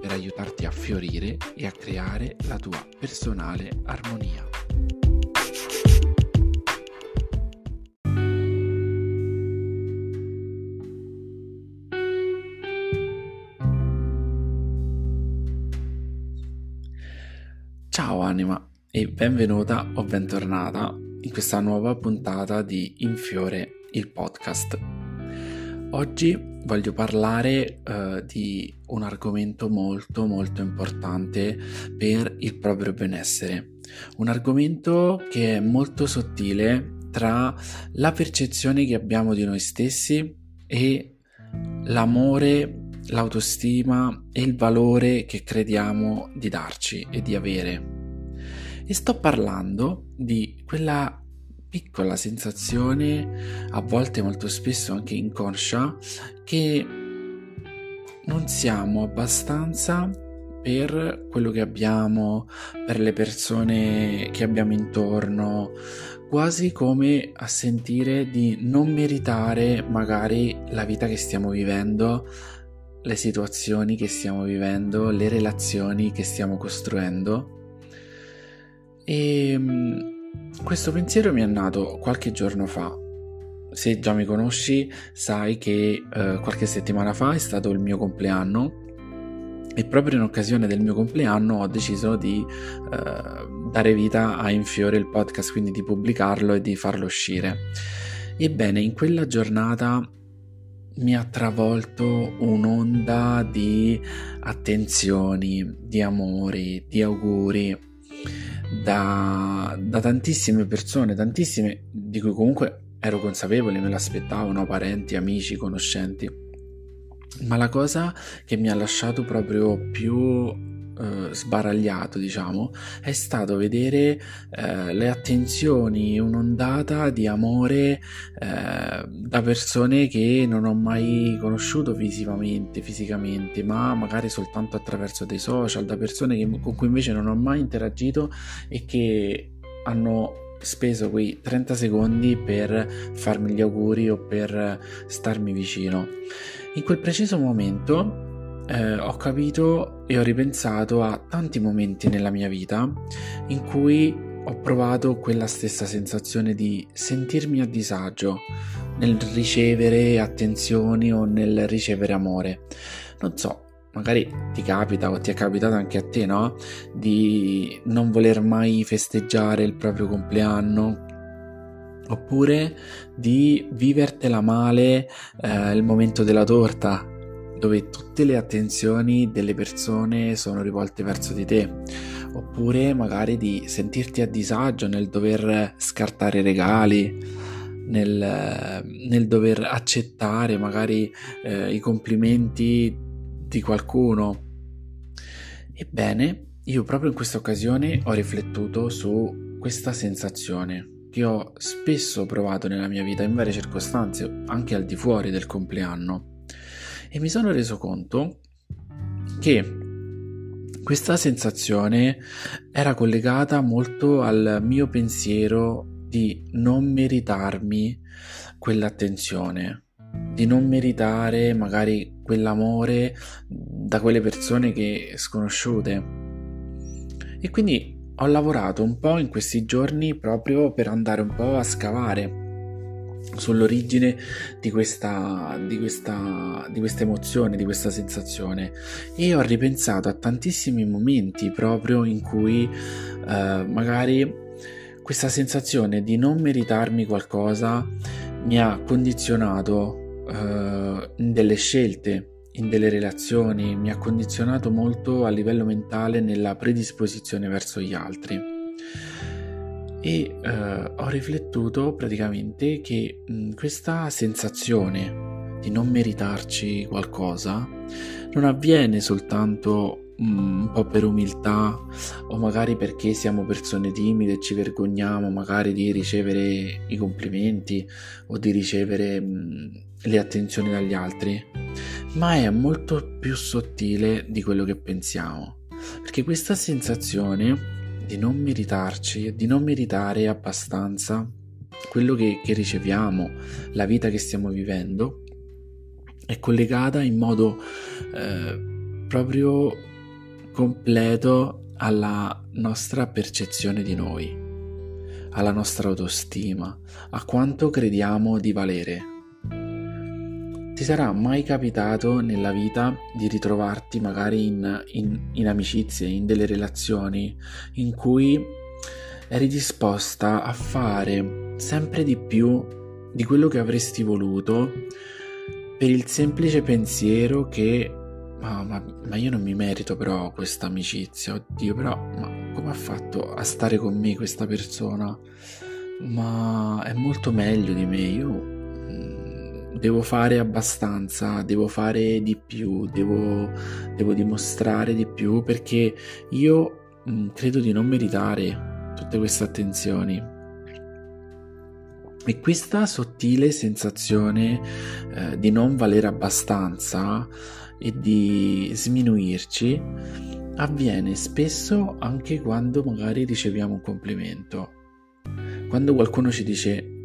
per aiutarti a fiorire e a creare la tua personale armonia. Ciao anima e benvenuta o bentornata in questa nuova puntata di Infiore il podcast. Oggi voglio parlare uh, di un argomento molto molto importante per il proprio benessere. Un argomento che è molto sottile tra la percezione che abbiamo di noi stessi e l'amore, l'autostima e il valore che crediamo di darci e di avere. E sto parlando di quella piccola sensazione, a volte molto spesso anche inconscia, che non siamo abbastanza per quello che abbiamo, per le persone che abbiamo intorno, quasi come a sentire di non meritare magari la vita che stiamo vivendo, le situazioni che stiamo vivendo, le relazioni che stiamo costruendo. E ehm, questo pensiero mi è nato qualche giorno fa. Se già mi conosci, sai che eh, qualche settimana fa è stato il mio compleanno e proprio in occasione del mio compleanno ho deciso di eh, dare vita a Infiore il podcast, quindi di pubblicarlo e di farlo uscire. Ebbene, in quella giornata mi ha travolto un'onda di attenzioni, di amori, di auguri da, da tantissime persone, tantissime di cui comunque ero consapevole, me l'aspettavano parenti, amici, conoscenti. Ma la cosa che mi ha lasciato proprio più eh, sbaragliato, diciamo, è stato vedere eh, le attenzioni, un'ondata di amore eh, da persone che non ho mai conosciuto visivamente, fisicamente, ma magari soltanto attraverso dei social, da persone che, con cui invece non ho mai interagito e che hanno speso quei 30 secondi per farmi gli auguri o per starmi vicino. In quel preciso momento eh, ho capito e ho ripensato a tanti momenti nella mia vita in cui ho provato quella stessa sensazione di sentirmi a disagio nel ricevere attenzioni o nel ricevere amore. Non so, magari ti capita o ti è capitato anche a te, no? Di non voler mai festeggiare il proprio compleanno oppure di vivertela male eh, il momento della torta dove tutte le attenzioni delle persone sono rivolte verso di te, oppure magari di sentirti a disagio nel dover scartare regali, nel, nel dover accettare magari eh, i complimenti di qualcuno. Ebbene, io proprio in questa occasione ho riflettuto su questa sensazione che ho spesso provato nella mia vita in varie circostanze, anche al di fuori del compleanno e mi sono reso conto che questa sensazione era collegata molto al mio pensiero di non meritarmi quell'attenzione, di non meritare magari quell'amore da quelle persone che sconosciute. E quindi ho lavorato un po' in questi giorni proprio per andare un po' a scavare sull'origine di questa, di, questa, di questa emozione, di questa sensazione. E ho ripensato a tantissimi momenti proprio in cui eh, magari questa sensazione di non meritarmi qualcosa mi ha condizionato eh, in delle scelte, in delle relazioni, mi ha condizionato molto a livello mentale nella predisposizione verso gli altri e eh, ho riflettuto praticamente che mh, questa sensazione di non meritarci qualcosa non avviene soltanto mm, un po' per umiltà o magari perché siamo persone timide e ci vergogniamo magari di ricevere i complimenti o di ricevere mm, le attenzioni dagli altri, ma è molto più sottile di quello che pensiamo. Perché questa sensazione di non meritarci, di non meritare abbastanza quello che, che riceviamo, la vita che stiamo vivendo, è collegata in modo eh, proprio completo alla nostra percezione di noi, alla nostra autostima, a quanto crediamo di valere. Ti sarà mai capitato nella vita di ritrovarti magari in, in, in amicizie, in delle relazioni in cui eri disposta a fare sempre di più di quello che avresti voluto per il semplice pensiero che ma, ma, ma, io non mi merito però questa amicizia, oddio, però ma come ha fatto a stare con me questa persona? Ma è molto meglio di me, io devo fare abbastanza, devo fare di più, devo, devo dimostrare di più perché io mh, mm, credo di non meritare tutte queste attenzioni. E questa sottile sensazione eh, di non valere abbastanza e di sminuirci avviene spesso anche quando magari riceviamo un complimento. Quando qualcuno ci dice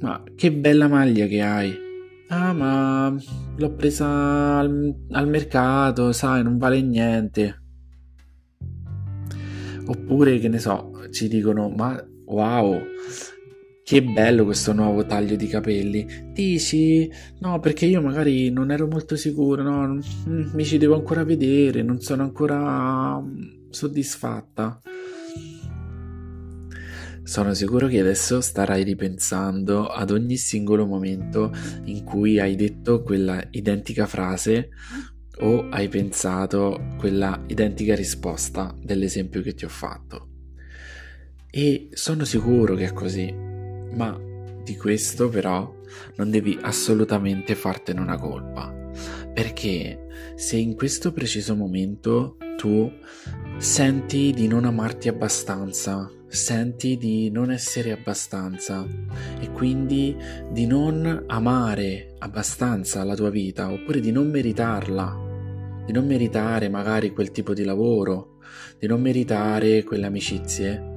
ma che bella maglia che hai, Ah, ma l'ho presa al, al mercato, sai, non vale niente. Oppure, che ne so, ci dicono, ma wow, che bello questo nuovo taglio di capelli. Dici, no, perché io magari non ero molto sicuro, no, mi ci devo ancora vedere, non sono ancora soddisfatta. Sono sicuro che adesso starai ripensando ad ogni singolo momento in cui hai detto quella identica frase o hai pensato quella identica risposta dell'esempio che ti ho fatto. E sono sicuro che è così, ma di questo però non devi assolutamente fartene una colpa, perché se in questo preciso momento tu senti di non amarti abbastanza, senti di non essere abbastanza e quindi di non amare abbastanza la tua vita oppure di non meritarla, di non meritare magari quel tipo di lavoro, di non meritare quelle amicizie,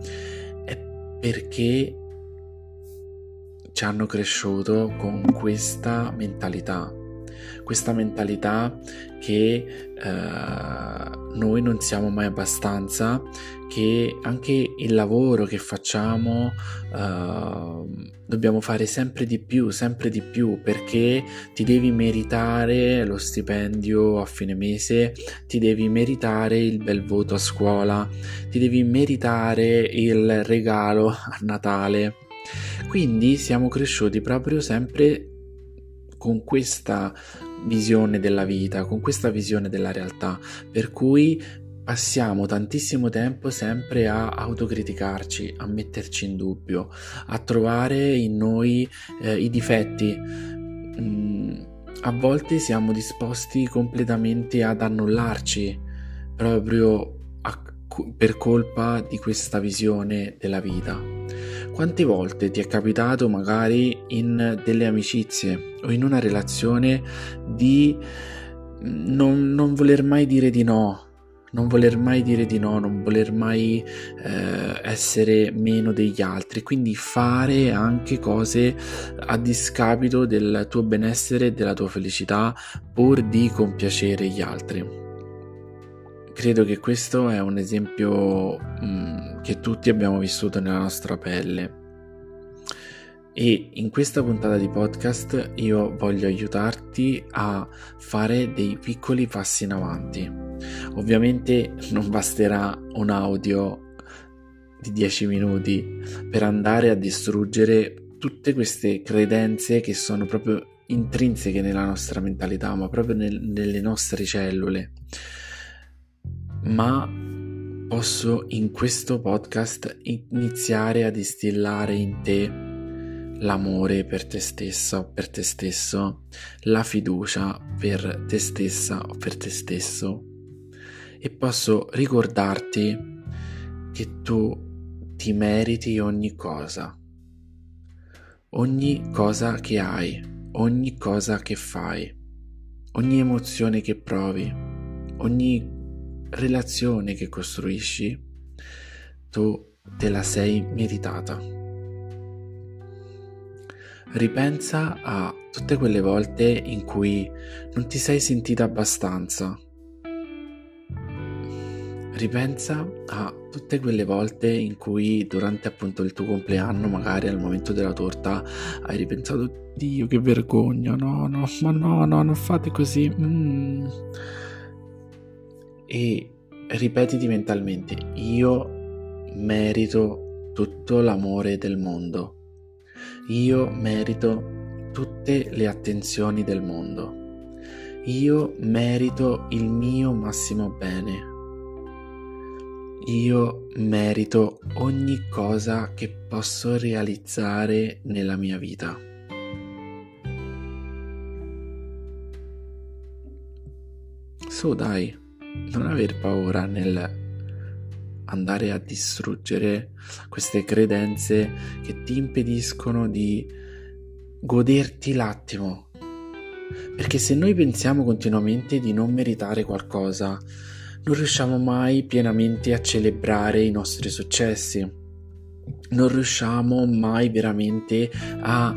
è perché ci hanno cresciuto con questa mentalità questa mentalità che eh, noi non siamo mai abbastanza, che anche il lavoro che facciamo eh, dobbiamo fare sempre di più, sempre di più, perché ti devi meritare lo stipendio a fine mese, ti devi meritare il bel voto a scuola, ti devi meritare il regalo a Natale. Quindi siamo cresciuti proprio sempre con questa visione della vita, con questa visione della realtà, per cui passiamo tantissimo tempo sempre a autocriticarci, a metterci in dubbio, a trovare in noi eh, i difetti. Mm, a volte siamo disposti completamente ad annullarci proprio a, per colpa di questa visione della vita. Quante volte ti è capitato magari in delle amicizie o in una relazione di non, non voler mai dire di no, non voler mai dire di no, non voler mai eh, essere meno degli altri, quindi fare anche cose a discapito del tuo benessere e della tua felicità pur di compiacere gli altri. Credo che questo è un esempio mh, mm, che tutti abbiamo vissuto nella nostra pelle. E in questa puntata di podcast io voglio aiutarti a fare dei piccoli passi in avanti. Ovviamente non basterà un audio di 10 minuti per andare a distruggere tutte queste credenze che sono proprio intrinseche nella nostra mentalità, ma proprio nel, nelle nostre cellule. Ma posso in questo podcast iniziare a distillare in te l'amore per te stessa o per te stesso, la fiducia per te stessa o per te stesso. E posso ricordarti che tu ti meriti ogni cosa, ogni cosa che hai, ogni cosa che fai, ogni emozione che provi, ogni relazione che costruisci, tu te la sei meritata. Ripensa a tutte quelle volte in cui non ti sei sentita abbastanza. Ripensa a tutte quelle volte in cui durante appunto il tuo compleanno, magari al momento della torta, hai ripensato, Dio che vergogna, no, no, ma no, no, non fate così. Mm. E ripetiti mentalmente, io merito tutto l'amore del mondo io merito tutte le attenzioni del mondo. Io merito il mio massimo bene. Io merito ogni cosa che posso realizzare nella mia vita. Su dai, non aver paura nel andare a distruggere queste credenze che ti impediscono di goderti l'attimo. Perché se noi pensiamo continuamente di non meritare qualcosa, non riusciamo mai pienamente a celebrare i nostri successi. Non riusciamo mai veramente a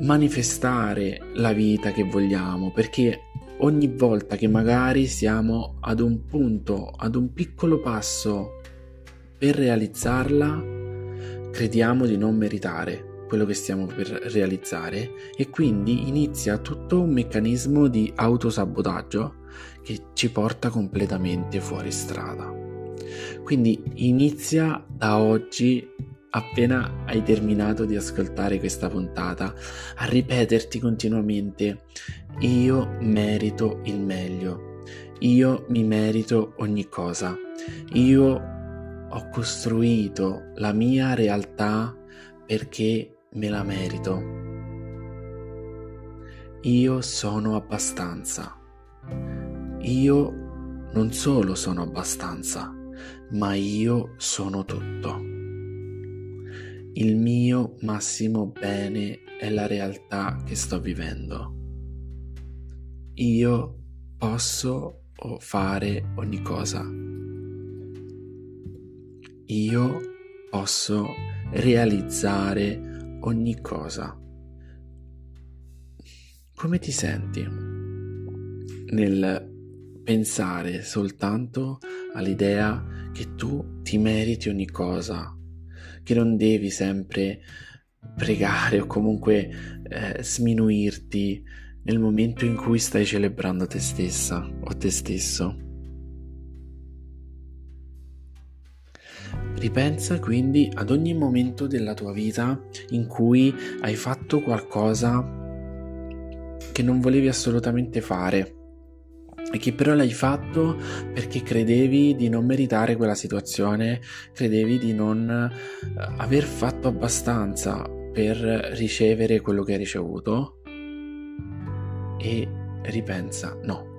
manifestare la vita che vogliamo, perché ogni volta che magari siamo ad un punto, ad un piccolo passo per realizzarla crediamo di non meritare quello che stiamo per realizzare e quindi inizia tutto un meccanismo di autosabotaggio che ci porta completamente fuori strada. Quindi inizia da oggi appena hai terminato di ascoltare questa puntata, a ripeterti continuamente io merito il meglio, io mi merito ogni cosa, io ho costruito la mia realtà perché me la merito. Io sono abbastanza. Io non solo sono abbastanza, ma io sono tutto. Il mio massimo bene è la realtà che sto vivendo. Io posso fare ogni cosa io posso realizzare ogni cosa. Come ti senti nel pensare soltanto all'idea che tu ti meriti ogni cosa, che non devi sempre pregare o comunque eh, sminuirti nel momento in cui stai celebrando te stessa o te stesso? Ripensa quindi ad ogni momento della tua vita in cui hai fatto qualcosa che non volevi assolutamente fare e che però l'hai fatto perché credevi di non meritare quella situazione, credevi di non eh, aver fatto abbastanza per ricevere quello che hai ricevuto e ripensa, no,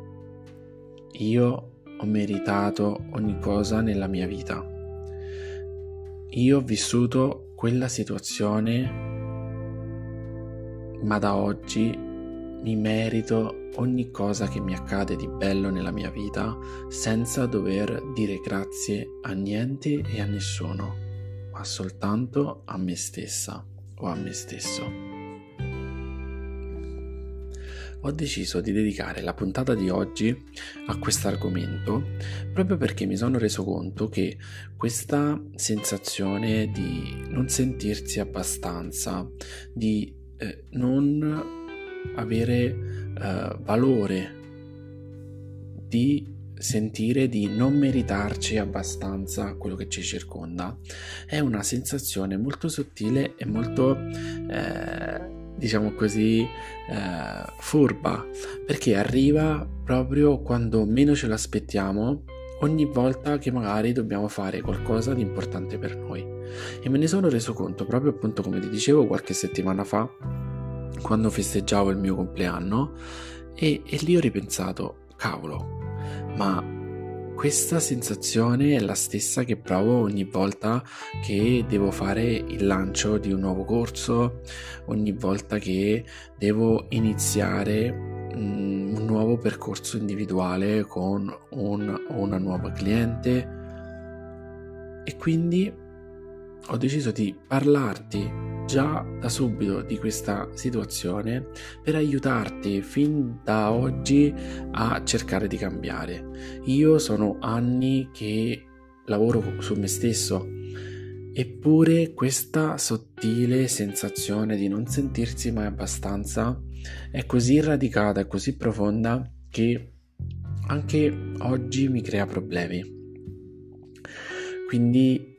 io ho meritato ogni cosa nella mia vita. Io ho vissuto quella situazione, ma da oggi mi merito ogni cosa che mi accade di bello nella mia vita senza dover dire grazie a niente e a nessuno, ma soltanto a me stessa o a me stesso ho deciso di dedicare la puntata di oggi a questo argomento proprio perché mi sono reso conto che questa sensazione di non sentirsi abbastanza, di eh, non avere eh, valore, di sentire di non meritarci abbastanza quello che ci circonda, è una sensazione molto sottile e molto... Eh, diciamo così, eh, furba, perché arriva proprio quando meno ce l'aspettiamo, ogni volta che magari dobbiamo fare qualcosa di importante per noi. E me ne sono reso conto proprio appunto come ti dicevo qualche settimana fa, quando festeggiavo il mio compleanno, e, e lì ho ripensato, cavolo, ma questa sensazione è la stessa che provo ogni volta che devo fare il lancio di un nuovo corso, ogni volta che devo iniziare mm, un nuovo percorso individuale con un, una nuova cliente. E quindi ho deciso di parlarti già da subito di questa situazione per aiutarti fin da oggi a cercare di cambiare. Io sono anni che lavoro su me stesso, eppure questa sottile sensazione di non sentirsi mai abbastanza è così radicata e così profonda che anche oggi mi crea problemi. Quindi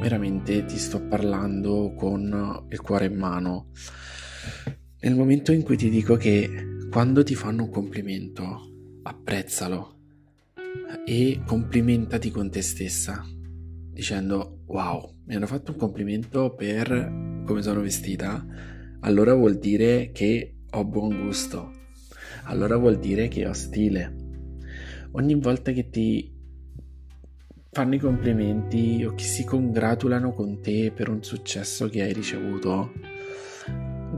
veramente ti sto parlando con il cuore in mano. Nel momento in cui ti dico che quando ti fanno un complimento, apprezzalo e complimentati con te stessa, dicendo wow, mi hanno fatto un complimento per come sono vestita, allora vuol dire che ho buon gusto, allora vuol dire che ho stile. Ogni volta che ti fanno i complimenti o che si congratulano con te per un successo che hai ricevuto,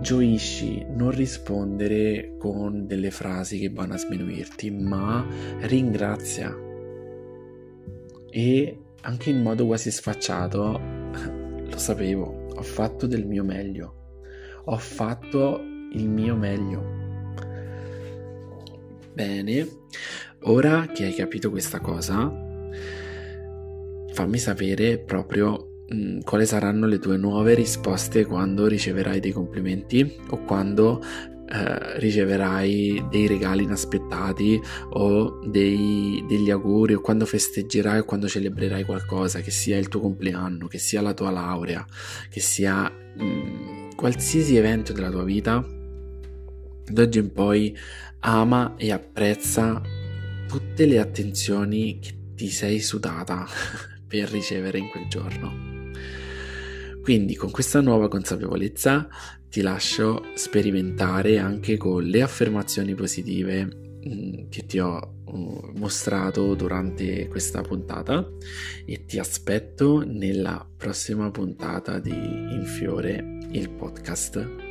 gioisci, non rispondere con delle frasi che vanno a sminuirti, ma ringrazia. E anche in modo quasi sfacciato, lo sapevo, ho fatto del mio meglio, ho fatto il mio meglio. Bene, ora che hai capito questa cosa, fammi sapere proprio mh, mm, quali saranno le tue nuove risposte quando riceverai dei complimenti o quando eh, riceverai dei regali inaspettati o dei, degli auguri o quando festeggerai o quando celebrerai qualcosa, che sia il tuo compleanno, che sia la tua laurea, che sia mh, mm, qualsiasi evento della tua vita, d'oggi in poi ama e apprezza tutte le attenzioni che ti sei sudata per ricevere in quel giorno. Quindi con questa nuova consapevolezza ti lascio sperimentare anche con le affermazioni positive mm, che ti ho mm, mostrato durante questa puntata e ti aspetto nella prossima puntata di Infiore il podcast.